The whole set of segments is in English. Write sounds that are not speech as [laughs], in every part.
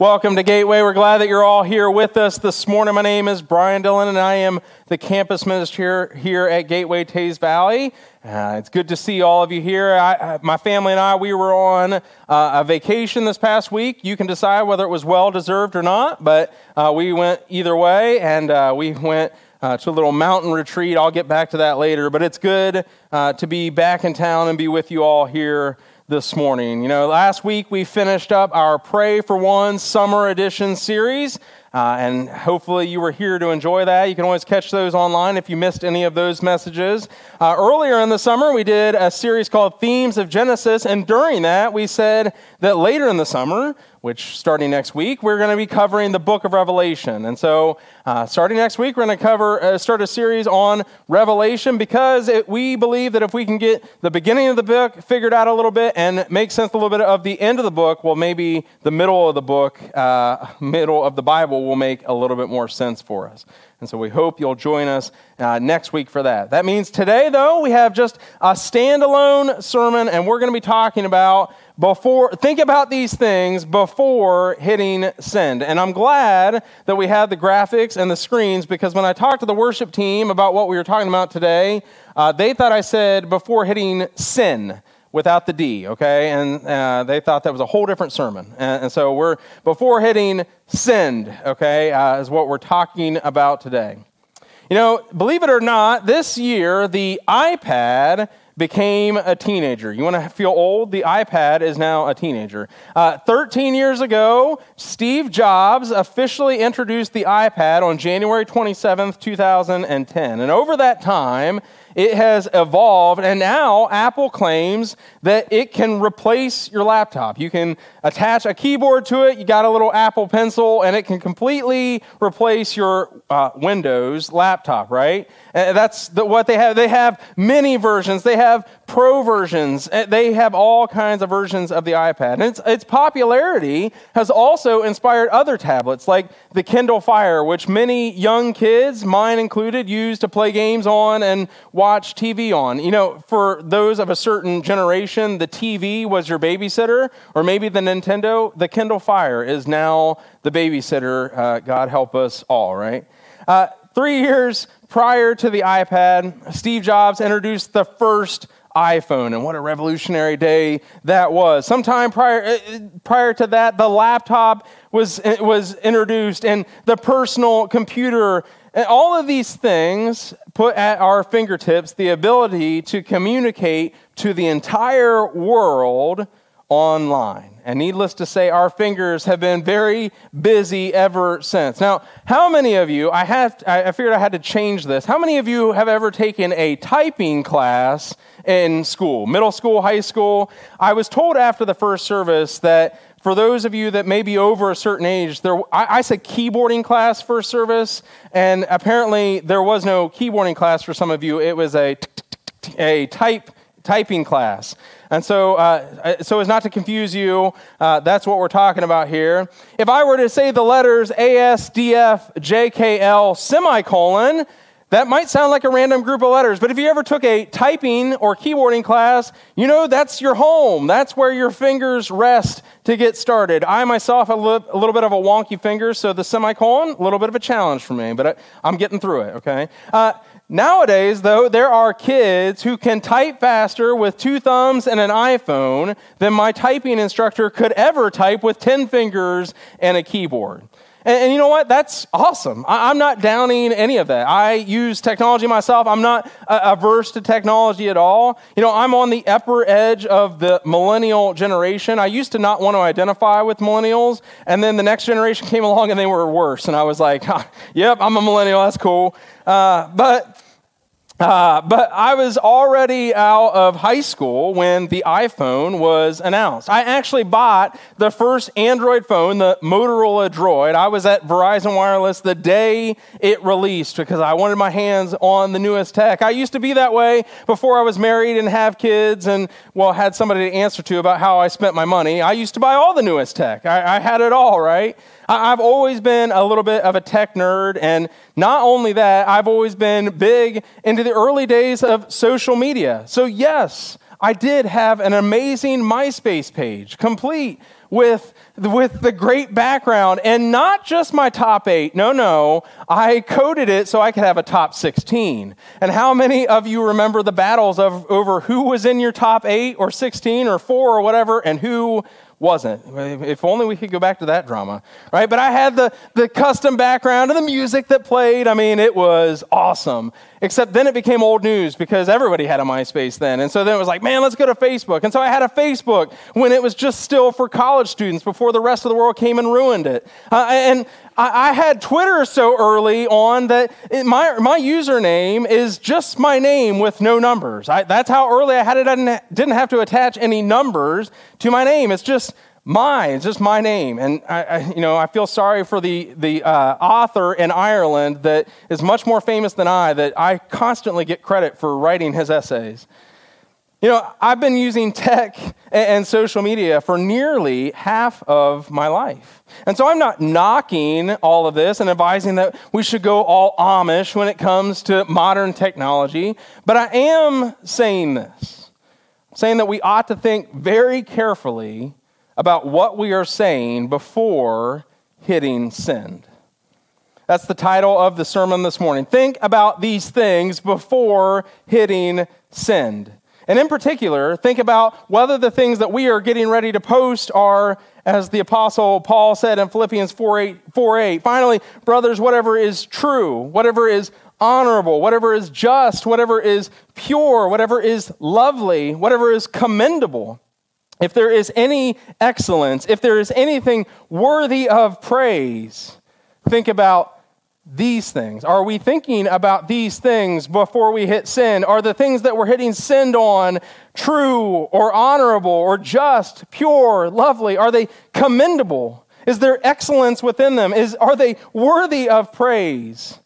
Welcome to Gateway. We're glad that you're all here with us this morning. My name is Brian Dillon, and I am the campus minister here at Gateway Teays Valley. Uh, it's good to see all of you here. I, my family and I, we were on uh, a vacation this past week. You can decide whether it was well deserved or not, but uh, we went either way, and uh, we went. Uh, to a little mountain retreat. I'll get back to that later, but it's good uh, to be back in town and be with you all here this morning. You know, last week we finished up our Pray for One Summer Edition series, uh, and hopefully you were here to enjoy that. You can always catch those online if you missed any of those messages. Uh, earlier in the summer, we did a series called Themes of Genesis, and during that, we said that later in the summer, which starting next week, we're going to be covering the book of Revelation. And so, uh, starting next week, we're going to cover uh, start a series on Revelation because it, we believe that if we can get the beginning of the book figured out a little bit and make sense a little bit of the end of the book, well, maybe the middle of the book, uh, [laughs] middle of the Bible, will make a little bit more sense for us. And so we hope you'll join us uh, next week for that. That means today, though, we have just a standalone sermon, and we're going to be talking about before think about these things before hitting send. And i'm glad that we have the graphics and the screens because when i talked to the worship team about what we were talking about today uh, they thought i said before hitting sin without the d okay? And uh, they thought that was a whole different sermon. And, and so we're before hitting send okay uh, is what we're talking about today. You know believe it or not this year the ipad became a teenager. You want to feel old? The iPad is now a teenager. Uh, 13 years ago, Steve Jobs officially introduced the iPad on January 27th, 2010. And over that time, it has evolved, and now Apple claims that it can replace your laptop. You can attach a keyboard to it, you got a little Apple Pencil, and it can completely replace your uh, Windows laptop, right? And that's the, what they have. They have many versions, they have pro versions, they have all kinds of versions of the iPad. And its, its popularity has also inspired other tablets like the Kindle Fire, which many young kids, mine included, use to play games on and watch TV on. You know, for those of a certain generation, the TV was your babysitter, or maybe the Nintendo, the Kindle Fire is now the babysitter. Uh, God help us all, right? Uh, three years prior to the iPad, Steve Jobs introduced the first iPhone, and what a revolutionary day that was. Sometime prior, uh, prior to that, the laptop was, uh, was introduced, and the personal computer, and all of these things put at our fingertips the ability to communicate to the entire world online. And needless to say, our fingers have been very busy ever since. Now, how many of you, I, have, I figured I had to change this, how many of you have ever taken a typing class in school, middle school, high school? I was told after the first service that for those of you that may be over a certain age, there, I, I said keyboarding class first service, and apparently there was no keyboarding class for some of you. It was a, a type typing class. And so, uh, so as not to confuse you, uh, that's what we're talking about here. If I were to say the letters A, S, D, F, J, K, L, semicolon, that might sound like a random group of letters, but if you ever took a typing or keyboarding class, you know that's your home. That's where your fingers rest to get started. I myself have a little, a little bit of a wonky finger, so the semicolon, a little bit of a challenge for me, but I, am getting through it, okay? Uh, Nowadays, though, there are kids who can type faster with two thumbs and an iPhone than my typing instructor could ever type with 10 fingers and a keyboard. And, and you know what? That's awesome. I, am not downing any of that. I use technology myself. I'm not uh, averse to technology at all. You know, I'm on the upper edge of the millennial generation. I used to not want to identify with millennials, and then the next generation came along and they were worse. And I was like, [laughs] yep, I'm a millennial. That's cool. Uh, but uh, but I was already out of high school when the iPhone was announced. I actually bought the first Android phone, the Motorola Droid. I was at Verizon Wireless the day it released because I wanted my hands on the newest tech. I used to be that way before I was married and have kids and, well, had somebody to answer to about how I spent my money. I used to buy all the newest tech. I, I had it all, right? I've always been a little bit of a tech nerd, and not only that, I've always been big into the early days of social media. So, yes, I did have an amazing MySpace page, complete with, with the great background and not just my top eight. No, no. I coded it so I could have a top 16. And how many of you remember the battles of, over who was in your top eight or 16 or four or whatever and who wasn't. If only we could go back to that drama, right? But I had the, the custom background and the music that played. I mean, it was awesome. Except then it became old news because everybody had a MySpace then. And so then it was like, man, let's go to Facebook. And so I had a Facebook when it was just still for college students before the rest of the world came and ruined it. Uh, and I, I, had Twitter so early on that it, my, my username is just my name with no numbers. I, that's how early I had it. I didn't, didn't have to attach any numbers to my name. It's just mine. It's just my name. And I, I, you know, I feel sorry for the, the uh, author in Ireland that is much more famous than I, that I constantly get credit for writing his essays. You know, I've been using tech and social media for nearly half of my life. And so I'm not knocking all of this and advising that we should go all Amish when it comes to modern technology, but I am saying this saying that we ought to think very carefully about what we are saying before hitting send. That's the title of the sermon this morning. Think about these things before hitting send. And in particular, think about whether the things that we are getting ready to post are, as the Apostle Paul said in Philippians 4 8, 4 8 finally, brothers, whatever is true, whatever is honorable, whatever is just, whatever is pure, whatever is lovely, whatever is commendable if there is any excellence, if there is anything worthy of praise, think about these things. Are we thinking about these things before we hit sin? Are the things that we're hitting sin on true or honorable or just, pure, lovely? Are they commendable? Is there excellence within them? Is, are they worthy of praise?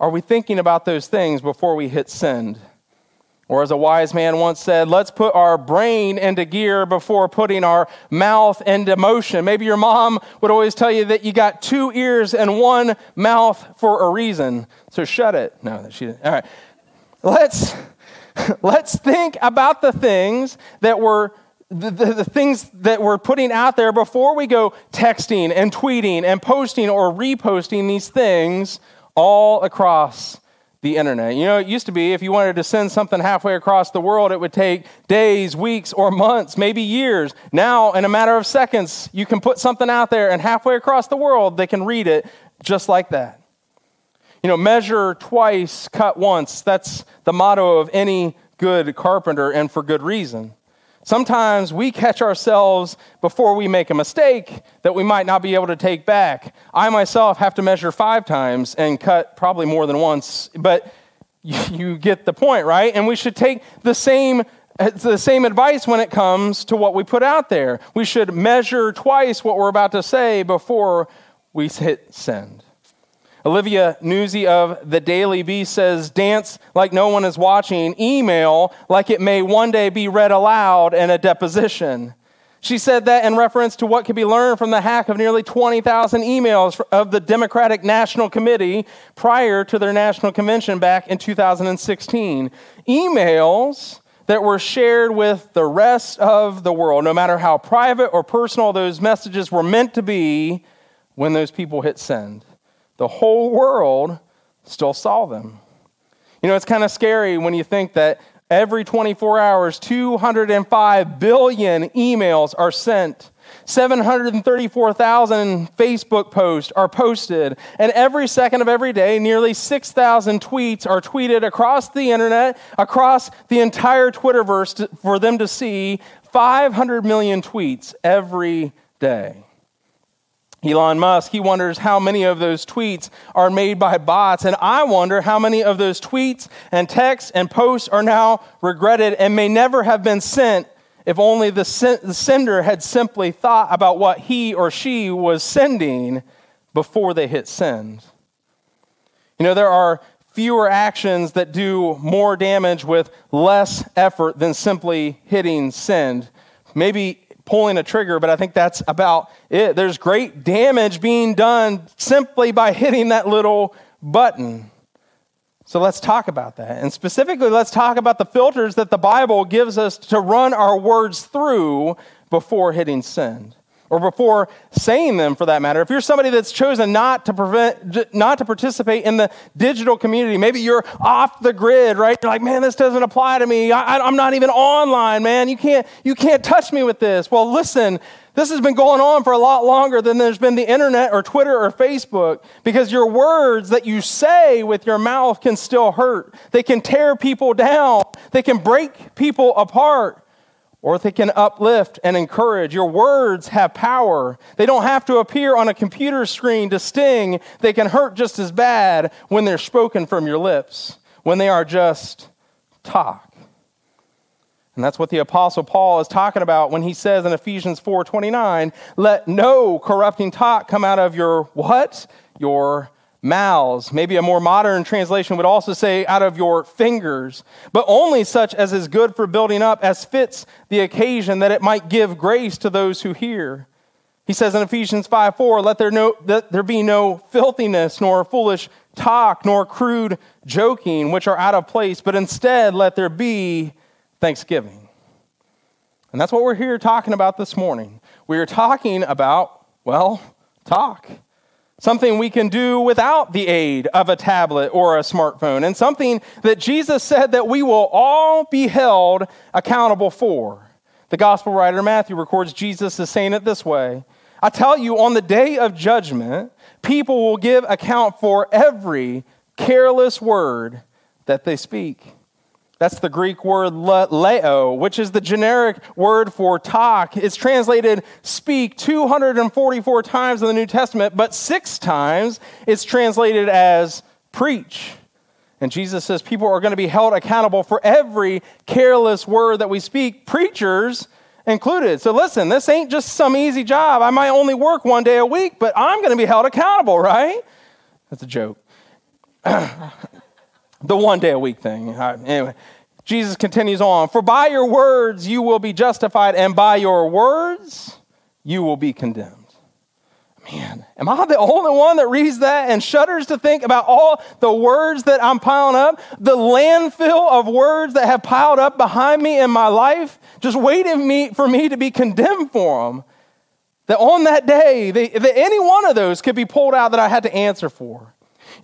Are we thinking about those things before we hit send? Or, as a wise man once said, let's put our brain into gear before putting our mouth into motion. Maybe your mom would always tell you that you got two ears and one mouth for a reason. So shut it. No, she didn't. All right. Let's, [laughs] let's think about the things that we're the, the, the, things that we're putting out there before we go texting and tweeting and posting or reposting these things all across the internet. You know, it used to be if you wanted to send something halfway across the world, it would take days, weeks, or months, maybe years. Now, in a matter of seconds, you can put something out there, and halfway across the world, they can read it just like that. You know, measure twice, cut once. That's the motto of any good carpenter, and for good reason. Sometimes we catch ourselves before we make a mistake that we might not be able to take back. I myself have to measure five times and cut probably more than once, but [laughs] you get the point, right? And we should take the same the same advice when it comes to what we put out there. We should measure twice what we're about to say before we hit send. Olivia Nuzzi of the Daily Beast says, Dance like no one is watching, email like it may one day be read aloud in a deposition. She said that in reference to what could be learned from the hack of nearly 20,000 emails of the Democratic National Committee prior to their national convention back in 2016. Emails that were shared with the rest of the world, no matter how private or personal those messages were meant to be when those people hit send the whole world still saw them. You know, it's kind of scary when you think that every 24 hours, 205 billion emails are sent. 734,000 Facebook posts are posted, and every second of every day, nearly 6,000 tweets are tweeted across the internet, across the entire Twitterverse for them to see 500 million tweets every day. Elon Musk, he wonders how many of those tweets are made by bots. And I wonder how many of those tweets and texts and posts are now regretted and may never have been sent if only the, sender had simply thought about what he or she was sending before they hit send. You know, there are fewer actions that do more damage with less effort than simply hitting send. Maybe pulling a trigger, but I think that's about it. There's great damage being done simply by hitting that little button. So let's talk about that. And specifically, let's talk about the filters that the Bible gives us to run our words through before hitting send. Or before saying them for that matter. If you're somebody that's chosen not to prevent, not to participate in the digital community, maybe you're off the grid, right? You're like, man, this doesn't apply to me. I, I'm not even online, man. You can't, you can't touch me with this. Well, listen, this has been going on for a lot longer than there's been the internet or Twitter or Facebook because your words that you say with your mouth can still hurt. They can tear people down, they can break people apart or they can uplift and encourage. Your words have power. They don't have to appear on a computer screen to sting. They can hurt just as bad when they're spoken from your lips, when they are just talk. And that's what the apostle Paul is talking about when he says in Ephesians 4:29, "Let no corrupting talk come out of your what? Your mouths. Maybe a more modern translation would also say, out of your fingers, but only such as is good for building up, as fits the occasion, that it might give grace to those who hear. He says in Ephesians 5 4, let there, no, let there be no filthiness, nor foolish talk, nor crude joking, which are out of place, but instead let there be thanksgiving. And that's what we're here talking about this morning. We are talking about, well, talk something we can do without the aid of a tablet or a smartphone, and something that Jesus said that we will all be held accountable for. The gospel writer Matthew records Jesus as saying it this way I tell you, on the day of judgment, people will give account for every careless word that they speak. That's the Greek word leo, which is the generic word for talk. It's translated speak 244 times in the New Testament, but six times it's translated as preach. And Jesus says people are going to be held accountable for every careless word that we speak, preachers included. So listen, this ain't just some easy job. I might only work one day a week, but I'm going to be held accountable, right? That's a joke. [clears throat] the one day a week thing. Anyway, Jesus continues on For by your words you will be justified, and by your words you will be condemned. Man, am I the only one that reads that and shudders to think about all the words that I'm piling up? The landfill of words that have piled up behind me in my life, just waiting me, for me to be condemned for them. That on that day, they, that any one of those could be pulled out that I had to answer for.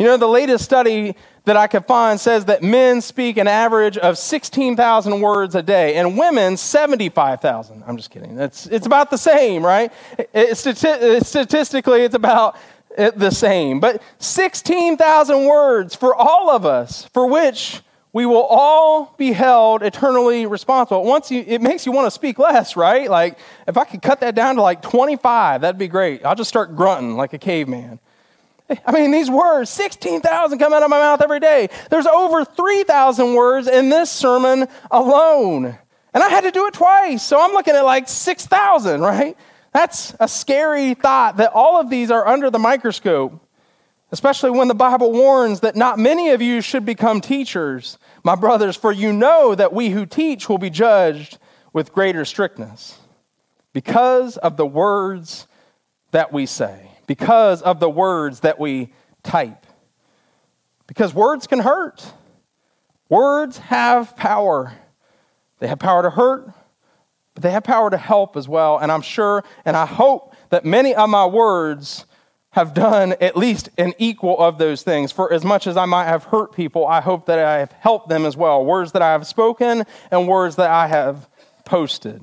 You know, the latest study that I could find says that men speak an average of 16,000 words a day and women 75,000. I'm just kidding. It's, it's about the same, right? It, stati- statistically, it's about the same. But 16,000 words for all of us, for which we will all be held eternally responsible. Once you, it makes you want to speak less, right? Like, if I could cut that down to like 25, that'd be great. I'll just start grunting like a caveman. I mean, these words, 16,000 come out of my mouth every day. There's over 3,000 words in this sermon alone. And I had to do it twice. So I'm looking at like 6,000, right? That's a scary thought that all of these are under the microscope, especially when the Bible warns that not many of you should become teachers, my brothers, for you know that we who teach will be judged with greater strictness because of the words that we say because of the words that we type. Because words can hurt. Words have power. They have power to hurt, but they have power to help as well. And I'm sure and I hope that many of my words have done at least an equal of those things. For as much as I might have hurt people, I hope that I have helped them as well. Words that I have spoken and words that I have posted.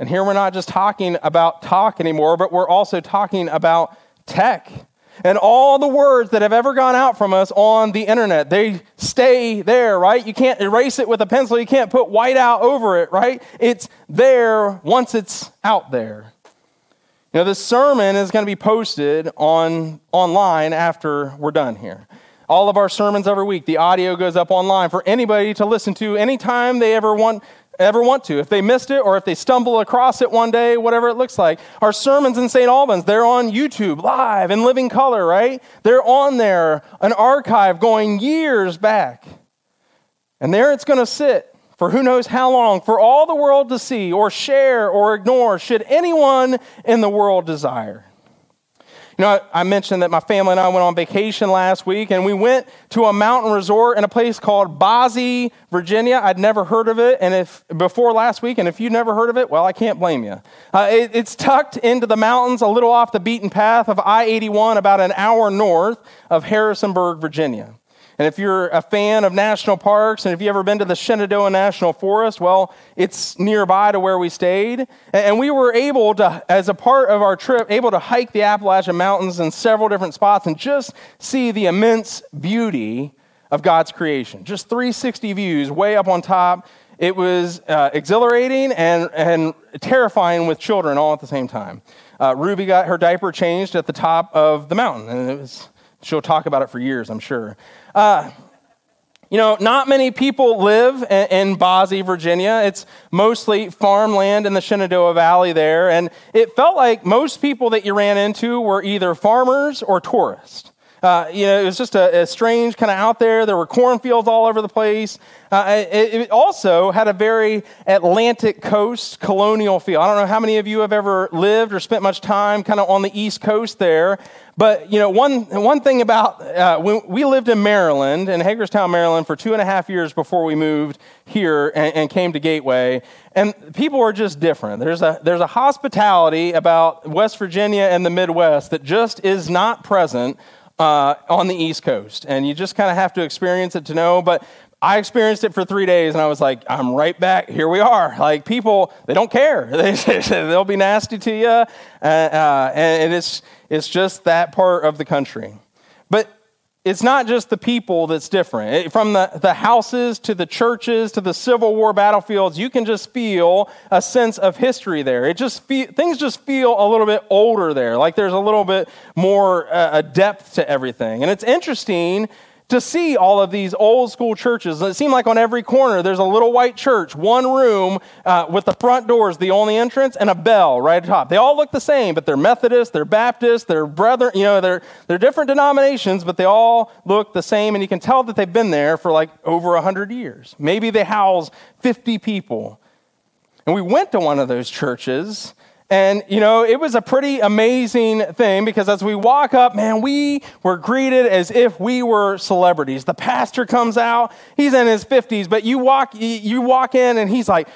And here we're not just talking about talk anymore, but we're also talking about tech. And all the words that have ever gone out from us on the internet, they stay there, right? You can't erase it with a pencil. You can't put white out over it, right? It's there once it's out there. You know, this sermon is going to be posted on online after we're done here. All of our sermons every week, the audio goes up online for anybody to listen to anytime they ever want ever want to. If they missed it or if they stumble across it one day, whatever it looks like. Our sermons in St. Albans, they're on YouTube, live, in living color, right? They're on there, an archive going years back. And there it's going to sit for who knows how long, for all the world to see or share or ignore, should anyone in the world desire. You know, I mentioned that my family and I went on vacation last week, and we went to a mountain resort in a place called Basye, Virginia. I'd never heard of it, and if before last week, and if you never heard of it, well, I can't blame you. Uh, it, it's tucked into the mountains, a little off the beaten path of I-81, about an hour north of Harrisonburg, Virginia. And if you're a fan of national parks, and if you've ever been to the Shenandoah National Forest, well, it's nearby to where we stayed. And we were able to, as a part of our trip, able to hike the Appalachian Mountains in several different spots and just see the immense beauty of God's creation. Just 360 views way up on top. It was uh, exhilarating and, and terrifying with children all at the same time. Uh, Ruby got her diaper changed at the top of the mountain, and it was, she'll talk about it for years, I'm sure. Uh, you know, not many people live in, in Virginia. It's mostly farmland in the Shenandoah Valley there. And it felt like most people that you ran into were either farmers or tourists. Uh, you know, it was just a, a strange kind of out there. There were cornfields all over the place. Uh, it, it, also had a very Atlantic coast colonial feel. I don't know how many of you have ever lived or spent much time kind of on the East Coast there. But, you know, one, one thing about, uh, we, we lived in Maryland, in Hagerstown, Maryland, for two and a half years before we moved here and, and came to Gateway. And people are just different. There's a, there's a hospitality about West Virginia and the Midwest that just is not present uh, on the East Coast. And you just kind of have to experience it to know. But I experienced it for three days and I was like, I'm right back. Here we are. Like, people, they don't care. [laughs] They, they'll be nasty to you. Uh, uh, and it's, it's just that part of the country. But it's not just the people that's different. It, from the, the houses to the churches to the Civil War battlefields, you can just feel a sense of history there. It just fe- things just feel a little bit older there, like there's a little bit more uh, a depth to everything. And it's interesting to see all of these old school churches. It seemed like on every corner there's a little white church, one room uh, with the front doors, the only entrance, and a bell right at the top. They all look the same, but they're Methodist, they're Baptist, they're brethren, you know, they're, they're different denominations, but they all look the same, and you can tell that they've been there for like over 100 years. Maybe they house 50 people. And we went to one of those churches and, you know, it was a pretty amazing thing because as we walk up, man, we were greeted as if we were celebrities. The pastor comes out, he's in his 50s, but you walk, you walk in and he's like,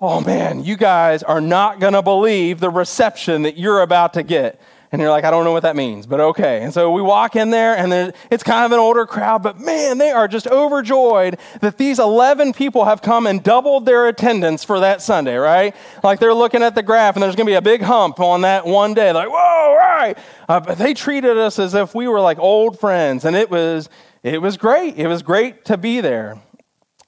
oh man, you guys are not going to believe the reception that you're about to get. And you're like, I don't know what that means, but okay. And so we walk in there, and it's kind of an older crowd, but man, they are just overjoyed that these 11 people have come and doubled their attendance for that Sunday, right? Like they're looking at the graph, and there's going to be a big hump on that one day. Like, whoa, right? Uh, but they treated us as if we were like old friends, and it was, it was great. It was great to be there.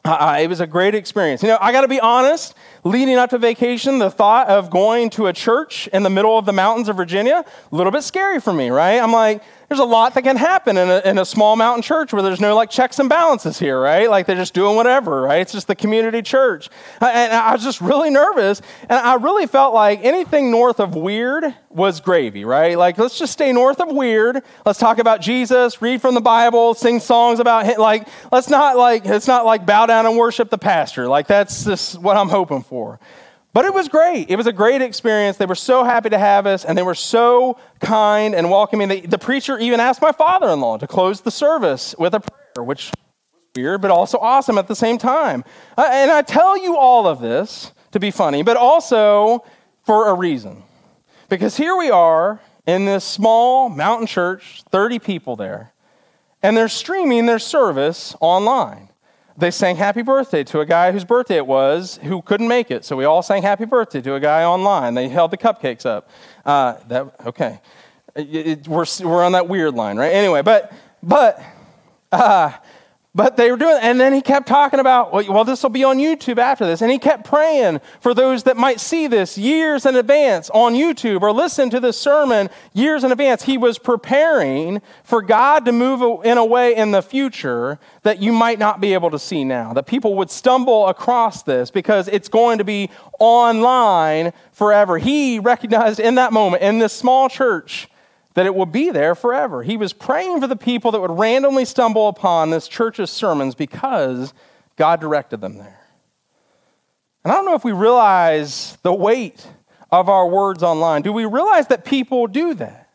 Uh, it was a great experience. You know, I got to be honest, leading up to vacation, the thought of going to a church in the middle of the mountains of Virginia, a little bit scary for me, right? I'm like, there's a lot that can happen in a, in a small mountain church where there's no like checks and balances here, right? Like they're just doing whatever, right? It's just the community church. Uh, and I was just really nervous. And I really felt like anything north of weird was gravy, right? Like let's just stay north of weird. Let's talk about Jesus, read from the Bible, sing songs about him. Like, let's not like, it's not like bow down and worship the pastor. Like that's just what I'm hoping for. But it was great. It was a great experience. They were so happy to have us, and they were so kind and welcoming. They, the preacher even asked my father in law to close the service with a prayer, which was weird, but also awesome at the same time. Uh, and I tell you all of this to be funny, but also for a reason. Because here we are in this small mountain church, 30 people there, and they're streaming their service online they sang happy birthday to a guy whose birthday it was who couldn't make it. So we all sang happy birthday to a guy online. They held the cupcakes up. Uh, that, okay. It, it, we're, we're on that weird line, right? Anyway, but, but, uh, but they were doing, and then he kept talking about, well, this will be on YouTube after this. And he kept praying for those that might see this years in advance on YouTube or listen to this sermon years in advance. He was preparing for God to move in a way in the future that you might not be able to see now, that people would stumble across this because it's going to be online forever. He recognized in that moment, in this small church, that it will be there forever. He was praying for the people that would randomly stumble upon this church's sermons because God directed them there. And I don't know if we realize the weight of our words online. Do we realize that people do that?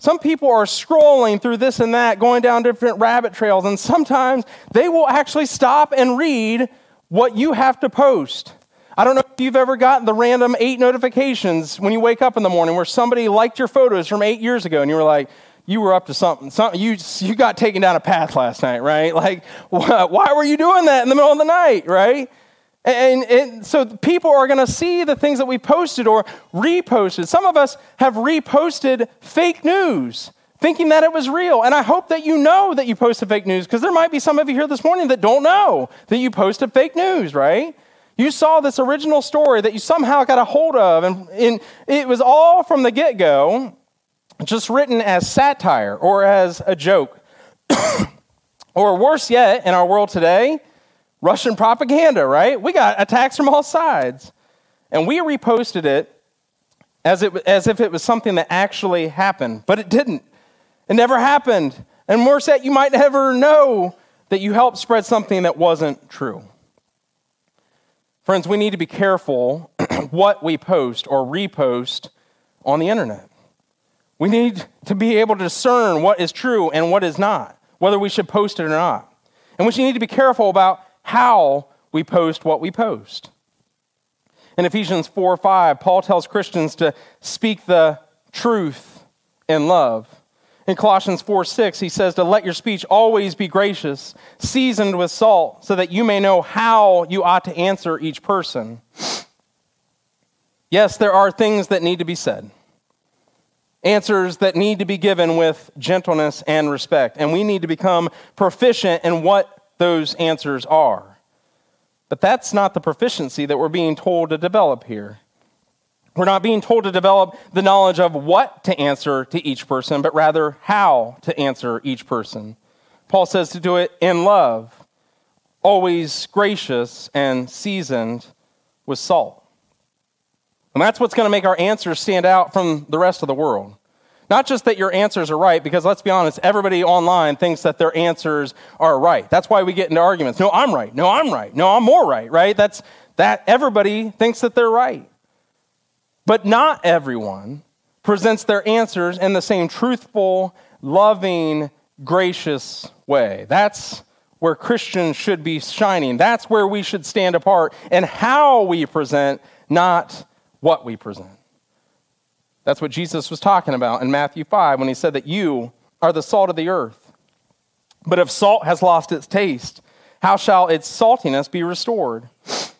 Some people are scrolling through this and that, going down different rabbit trails, and sometimes they will actually stop and read what you have to post. I don't know if you've ever gotten the random eight notifications when you wake up in the morning where somebody liked your photos from eight years ago and you were like, you were up to something. something you, you got taken down a path last night, right? [laughs] Like, why were you doing that in the middle of the night, right? And, and, so people are going to see the things that we posted or reposted. Some of us have reposted fake news thinking that it was real. And I hope that you know that you posted fake news because there might be some of you here this morning that don't know that you posted fake news, right? You saw this original story that you somehow got a hold of, and, and it was all from the get go just written as satire or as a joke. [coughs] or worse yet, in our world today, Russian propaganda, right? We got attacks from all sides. And we reposted it as, it, as if it was something that actually happened, but it didn't. It never happened. And worse yet, you might never know that you helped spread something that wasn't true. Friends, we need to be careful [clears throat] what we post or repost on the internet. We need to be able to discern what is true and what is not, whether we should post it or not. And we should need to be careful about how we post what we post. In Ephesians 4 5, Paul tells Christians to speak the truth in love. In Colossians 4 6, he says to let your speech always be gracious, seasoned with salt, so that you may know how you ought to answer each person. Yes, there are things that need to be said answers that need to be given with gentleness and respect. And we need to become proficient in what those answers are. But that's not the proficiency that we're being told to develop here. We're not being told to develop the knowledge of what to answer to each person, but rather how to answer each person. Paul says to do it in love, always gracious and seasoned with salt. And that's what's going to make our answers stand out from the rest of the world. Not just that your answers are right, because let's be honest, everybody online thinks that their answers are right. That's why we get into arguments. No, I'm right. No, I'm right. No, I'm more right, right? That's that everybody thinks that they're right. But not everyone presents their answers in the same truthful, loving, gracious way. That's where Christians should be shining. That's where we should stand apart and how we present, not what we present. That's what Jesus was talking about in Matthew 5 when he said that you are the salt of the earth. But if salt has lost its taste, how shall its saltiness be restored?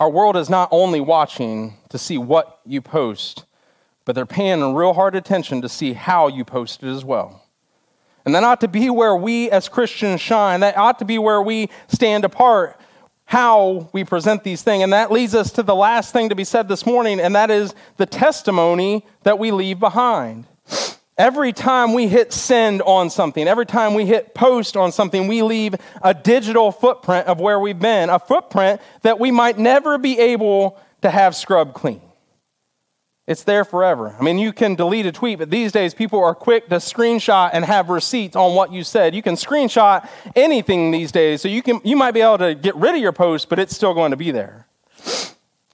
Our world is not only watching to see what you post, but they're paying real hard attention to see how you post it as well. And that ought to be where we as Christians shine. That ought to be where we stand apart, how we present these things. And that leads us to the last thing to be said this morning, and that is the testimony that we leave behind. Every time we hit send on something, every time we hit post on something, we leave a digital footprint of where we've been, a footprint that we might never be able to have scrubbed clean. It's there forever. I mean, you can delete a tweet, but these days people are quick to screenshot and have receipts on what you said. You can screenshot anything these days, so you, can, you might be able to get rid of your post, but it's still going to be there.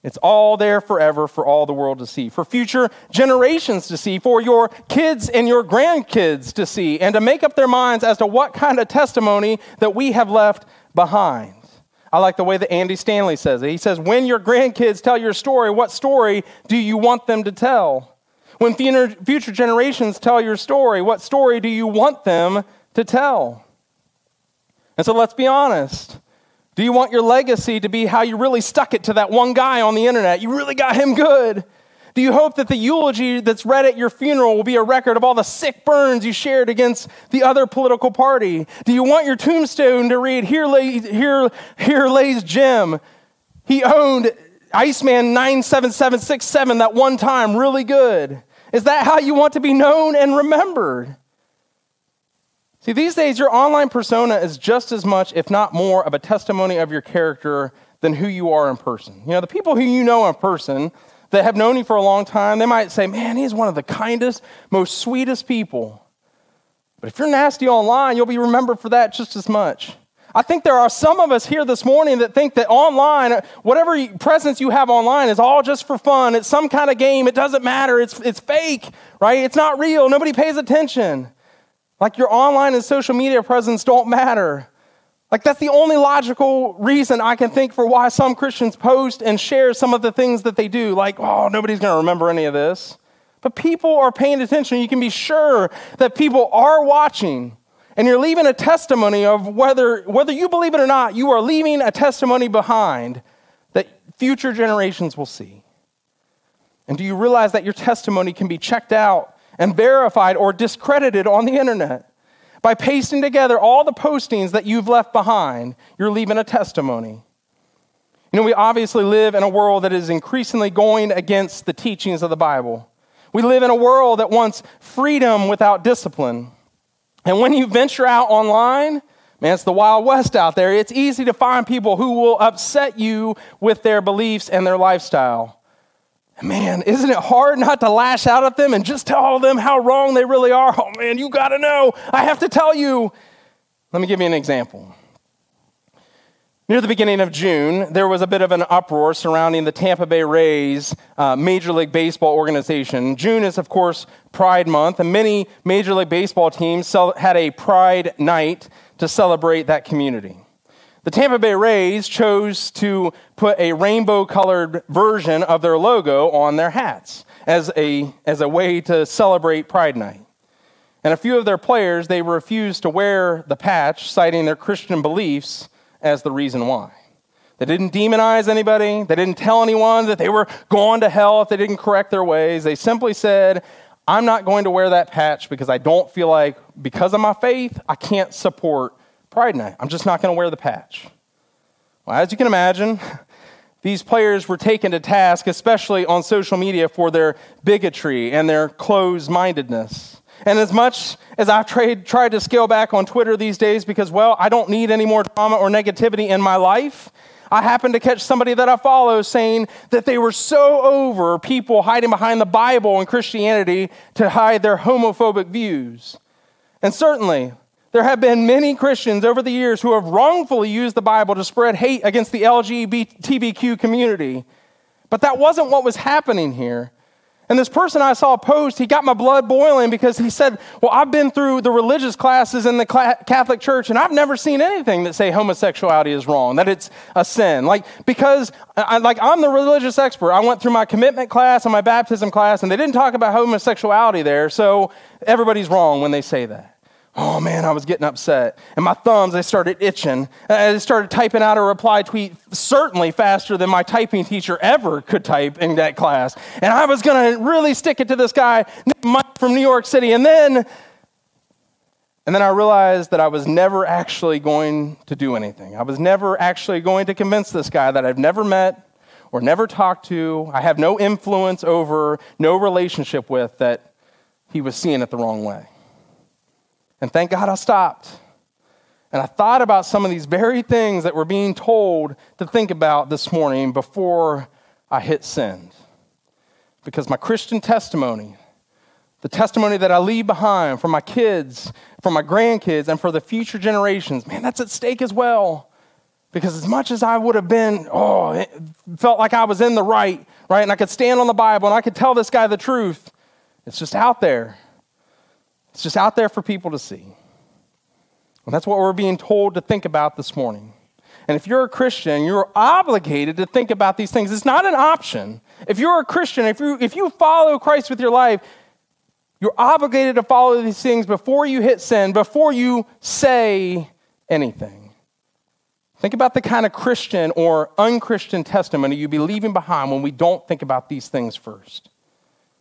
It's all there forever for all the world to see, for future generations to see, for your kids and your grandkids to see, and to make up their minds as to what kind of testimony that we have left behind. I like the way that Andy Stanley says it. He says, When your grandkids tell your story, what story do you want them to tell? When future generations tell your story, what story do you want them to tell? And so let's be honest. Do you want your legacy to be how you really stuck it to that one guy on the internet? You really got him good. Do you hope that the eulogy that's read at your funeral will be a record of all the sick burns you shared against the other political party? Do you want your tombstone to read, Here, lay, here, here lays Jim? He owned Iceman 97767 that one time, really good. Is that how you want to be known and remembered? See, these days, your online persona is just as much, if not more, of a testimony of your character than who you are in person. You know, the people who you know in person that have known you for a long time, they might say, man, he's one of the kindest, most sweetest people. But if you're nasty online, you'll be remembered for that just as much. I think there are some of us here this morning that think that online, whatever presence you have online, is all just for fun. It's some kind of game. It doesn't matter. It's, it's fake, right? It's not real. Nobody pays attention. Like your online and social media presence don't matter. Like that's the only logical reason I can think for why some Christians post and share some of the things that they do. Like, oh, nobody's going to remember any of this. But people are paying attention. You can be sure that people are watching. And you're leaving a testimony of whether, whether you believe it or not, you are leaving a testimony behind that future generations will see. And do you realize that your testimony can be checked out and verified or discredited on the internet. By pasting together all the postings that you've left behind, you're leaving a testimony. You know, we obviously live in a world that is increasingly going against the teachings of the Bible. We live in a world that wants freedom without discipline. And when you venture out online, man, it's the Wild West out there. It's easy to find people who will upset you with their beliefs and their lifestyle. Man, isn't it hard not to lash out at them and just tell them how wrong they really are? Oh man, you got to know. I have to tell you. Let me give you an example. Near the beginning of June, there was a bit of an uproar surrounding the Tampa Bay Rays uh, Major League Baseball organization. June is, of course, Pride Month, and many Major League Baseball teams had a Pride night to celebrate that community. The Tampa Bay Rays chose to put a rainbow colored version of their logo on their hats as a, as a way to celebrate Pride Night. And a few of their players, they refused to wear the patch, citing their Christian beliefs as the reason why. They didn't demonize anybody. They didn't tell anyone that they were going to hell if they didn't correct their ways. They simply said, I'm not going to wear that patch because I don't feel like, because of my faith, I can't support Pride Night. I'm just not going to wear the patch. Well, as you can imagine, [laughs] these players were taken to task, especially on social media, for their bigotry and their closed mindedness. And as much as I've tried, tried to scale back on Twitter these days because, well, I don't need any more drama or negativity in my life, I happened to catch somebody that I follow saying that they were so over people hiding behind the Bible and Christianity to hide their homophobic views. And certainly, there have been many Christians over the years who have wrongfully used the Bible to spread hate against the LGBTQ community. But that wasn't what was happening here. And this person I saw post, he got my blood boiling because he said, Well, I've been through the religious classes in the Catholic Church and I've never seen anything that say homosexuality is wrong, that it's a sin. Like, because uh, I, like I'm the religious expert. I went through my commitment class and my baptism class and they didn't talk about homosexuality there, so everybody's wrong when they say that. Oh man, I was getting upset. And my thumbs, they started itching. Uh, I started typing out a reply tweet certainly faster than my typing teacher ever could type in that class. And I was going to really stick it to this guy Mike from New York City. And then, and then I realized that I was never actually going to do anything. I was never actually going to convince this guy that I've never met or never talked to, I have no influence over, no relationship with, that he was seeing it the wrong way. And thank God I stopped. And I thought about some of these very things that we're being told to think about this morning before I hit send. Because my Christian testimony, the testimony that I leave behind for my kids, for my grandkids, and for the future generations, man, that's at stake as well. Because as much as I would have been, oh, it felt like I was in the right, right, and I could stand on the Bible and I could tell this guy the truth, it's just out there. It's just out there for people to see. And that's what we're being told to think about this morning. And if you're a Christian, you're obligated to think about these things. It's not an option. If you're a Christian, if you, if you follow Christ with your life, you're obligated to follow these things before you hit sin, before you say anything. Think about the kind of Christian or unchristian testimony you'd be leaving behind when we don't think about these things first.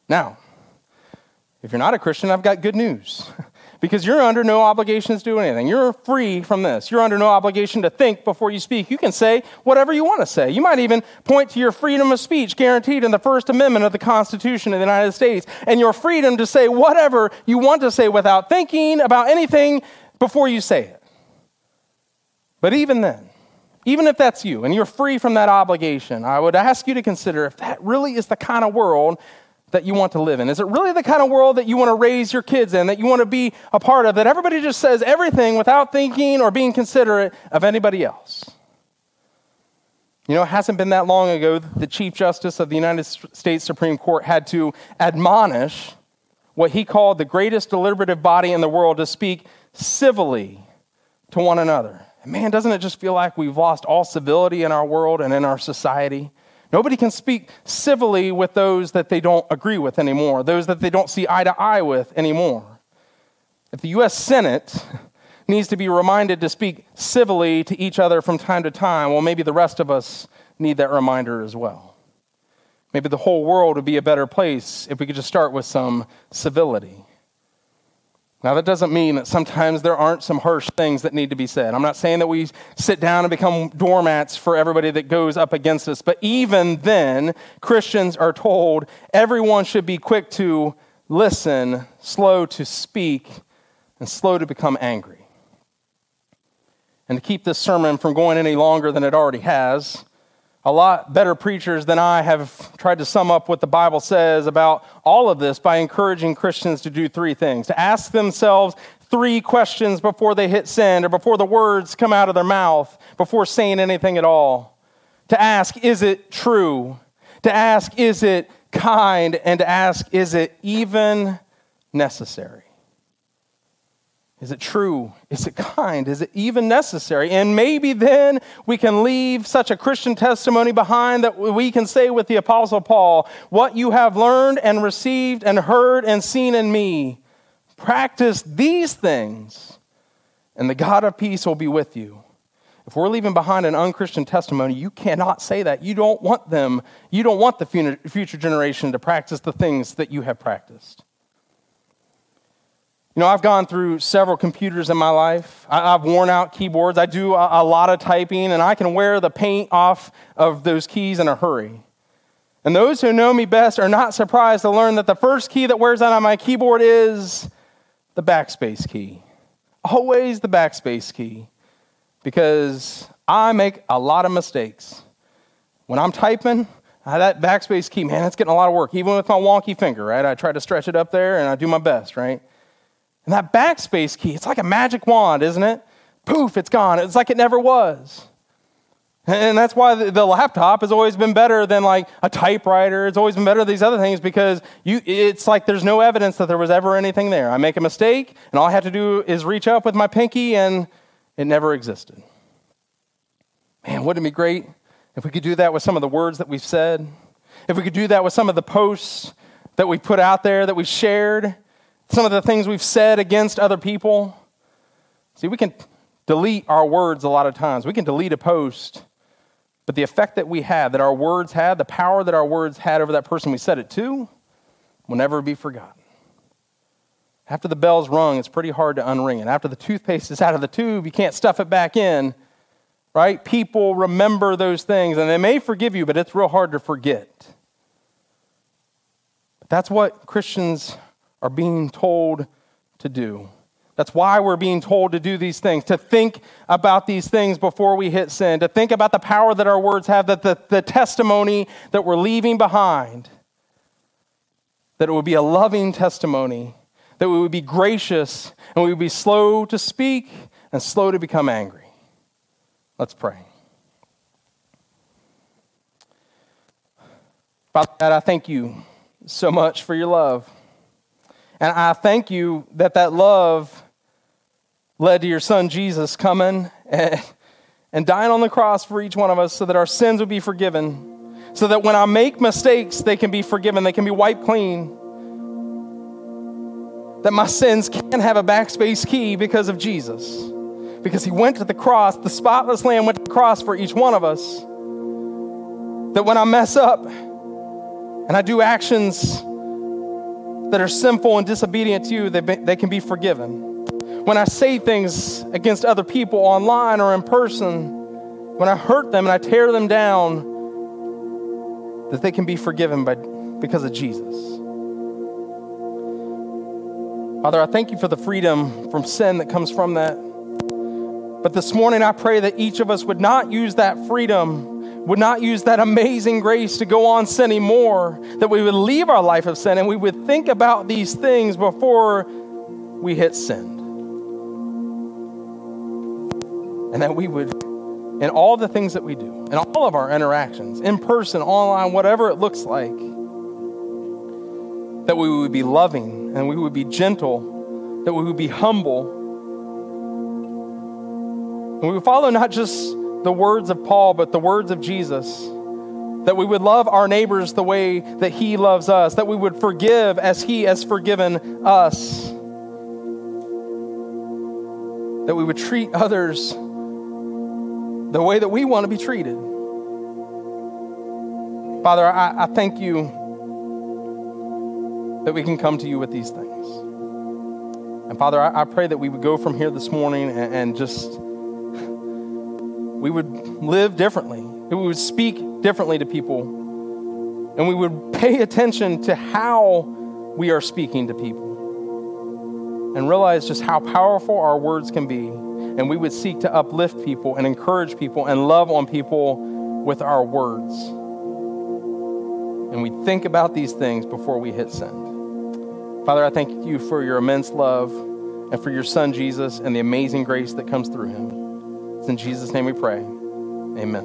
Now, if you're not a Christian, I've got good news. [laughs] because you're under no obligation to do anything. You're free from this. You're under no obligation to think before you speak. You can say whatever you want to say. You might even point to your freedom of speech guaranteed in the First Amendment of the Constitution of the United States and your freedom to say whatever you want to say without thinking about anything before you say it. But even then, even if that's you and you're free from that obligation, I would ask you to consider if that really is the kind of world that you want to live in. Is it really the kind of world that you want to raise your kids in, that you want to be a part of, that everybody just says everything without thinking or being considerate of anybody else? You know, it hasn't been that long ago that the Chief Justice of the United States Supreme Court had to admonish what he called the greatest deliberative body in the world to speak civilly to one another. man, doesn't it just feel like we've lost all civility in our world and in our society? Nobody can speak civilly with those that they don't agree with anymore, those that they don't see eye to eye with anymore. If the U.S. Senate [laughs] needs to be reminded to speak civilly to each other from time to time, well, maybe the rest of us need that reminder as well. Maybe the whole world would be a better place if we could just start with some civility. Now, that doesn't mean that sometimes there aren't some harsh things that need to be said. I'm not saying that we sit down and become doormats for everybody that goes up against us, but even then, Christians are told everyone should be quick to listen, slow to speak, and slow to become angry. And to keep this sermon from going any longer than it already has, a lot better preachers than I have tried to sum up what the Bible says about all of this by encouraging Christians to do three things to ask themselves three questions before they hit send or before the words come out of their mouth, before saying anything at all. To ask, is it true? To ask, is it kind? And to ask, is it even necessary? Is it true? Is it kind? Is it even necessary? And maybe then we can leave such a Christian testimony behind that we can say with the Apostle Paul, What you have learned and received and heard and seen in me, practice these things, and the God of peace will be with you. If we're leaving behind an unchristian testimony, you cannot say that. You don't want them, you don't want the future generation to practice the things that you have practiced. You know, I've gone through several computers in my life. I, have worn out keyboards. I do a, lot of typing, and I can wear the paint off of those keys in a hurry. And those who know me best are not surprised to learn that the first key that wears out on my keyboard is the backspace key. Always the backspace key. Because I make a lot of mistakes. When I'm typing, that backspace key, man, it's getting a lot of work, even with my wonky finger, right? I try to stretch it up there and I do my best, right? And that backspace key, it's like a magic wand, isn't it? Poof, it's gone. It's like it never was. And that's why the laptop has always been better than like a typewriter. It's always been better than these other things because you, it's like there's no evidence that there was ever anything there. I make a mistake, and all I have to do is reach up with my pinky, and it never existed. Man, wouldn't it be great if we could do that with some of the words that we've said? If we could do that with some of the posts that we put out there, that we shared? Some of the things we've said against other people. See, we can delete our words a lot of times. We can delete a post, but the effect that we had, that our words had, the power that our words had over that person we said it to, will never be forgotten. After the bell's rung, it's pretty hard to unring it. After the toothpaste is out of the tube, you can't stuff it back in, right? People remember those things, and they may forgive you, but it's real hard to forget. But that's what Christians are being told to do. That's why we're being told to do these things, to think about these things before we hit sin, to think about the power that our words have, that the, the testimony that we're leaving behind, that it would be a loving testimony, that we would be gracious, and we would be slow to speak and slow to become angry. Let's pray. Father God, I thank you so much for your love. And I thank you that that love led to your son Jesus coming and, and dying on the cross for each one of us so that our sins would be forgiven. So that when I make mistakes, they can be forgiven, they can be wiped clean. That my sins can have a backspace key because of Jesus. Because he went to the cross, the spotless lamb went to the cross for each one of us. That when I mess up and I do actions that are sinful and disobedient to you, they, be, they can be forgiven. When I say things against other people online or in person, when I hurt them and I tear them down, that they can be forgiven by, because of Jesus. Father, I thank you for the freedom from sin that comes from that. But this morning, I pray that each of us would not use that freedom, would not use that amazing grace to go on sinning more, that we would leave our life of sin and we would think about these things before we hit sin. And that we would, in all the things that we do, in all of our interactions, in person, online, whatever it looks like, that we would be loving and we would be gentle, that we would be humble. And we would follow not just the words of Paul, but the words of Jesus. That we would love our neighbors the way that he loves us, that we would forgive as he has forgiven us, that we would treat others the way that we want to be treated. Father, I, I thank you that we can come to you with these things. And Father, I, I pray that we would go from here this morning and, and just, we would live differently. We would speak differently to people. And we would pay attention to how we are speaking to people. And realize just how powerful our words can be. And we would seek to uplift people and encourage people and love on people with our words. And we think about these things before we hit send. Father, I thank you for your immense love and for your son, Jesus, and the amazing grace that comes through him. It's in Jesus' name we pray. Amen.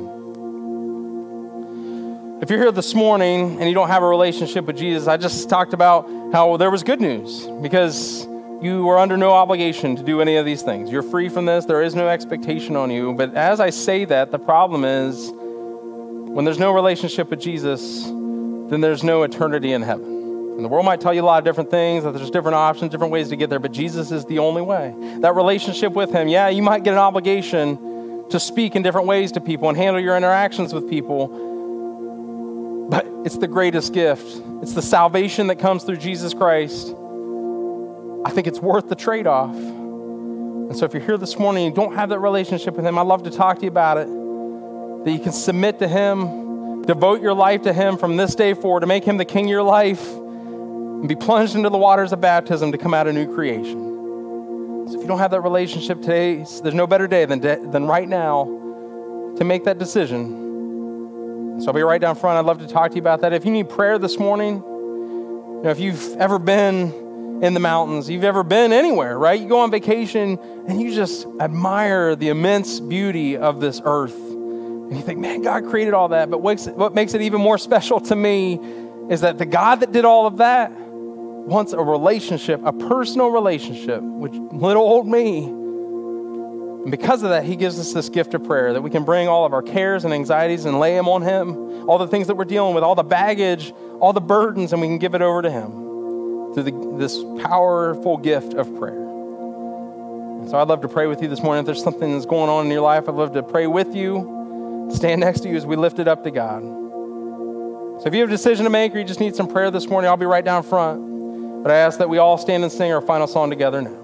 If you're here this morning and you don't have a relationship with Jesus, I just talked about how there was good news because you are under no obligation to do any of these things. You're free from this, there is no expectation on you. But as I say that, the problem is when there's no relationship with Jesus, then there's no eternity in heaven. And the world might tell you a lot of different things, that there's different options, different ways to get there, but Jesus is the only way. That relationship with Him, yeah, you might get an obligation to speak in different ways to people and handle your interactions with people, but it's the greatest gift. It's the salvation that comes through Jesus Christ. I think it's worth the trade off. And so if you're here this morning and don't have that relationship with Him, I'd love to talk to you about it. That you can submit to Him, devote your life to Him from this day forward to make Him the King of your life and be plunged into the waters of baptism to come out a new creation. If you don't have that relationship today, there's no better day than, de- than right now to make that decision. So I'll be right down front. I'd love to talk to you about that. If you need prayer this morning, you know, if you've ever been in the mountains, you've ever been anywhere, right? You go on vacation and you just admire the immense beauty of this earth. And you think, man, God created all that. But what makes it even more [laughs] special to me is that the God that did all of that wants a relationship, a personal relationship with little old me. And because of that, He gives us this gift of prayer that we can bring all of our cares and anxieties and lay them on Him, all the things that we're dealing with, all the baggage, all the burdens, and we can give it over to Him through the, this powerful gift of prayer. And so I'd love to pray with you this morning. If there's something that's going on in your life, I'd love to pray with you, stand next to you as we lift it up to God. So if you have a decision to make or you just need some prayer this morning, I'll be right down front. But I ask that we all stand and sing our final song together now.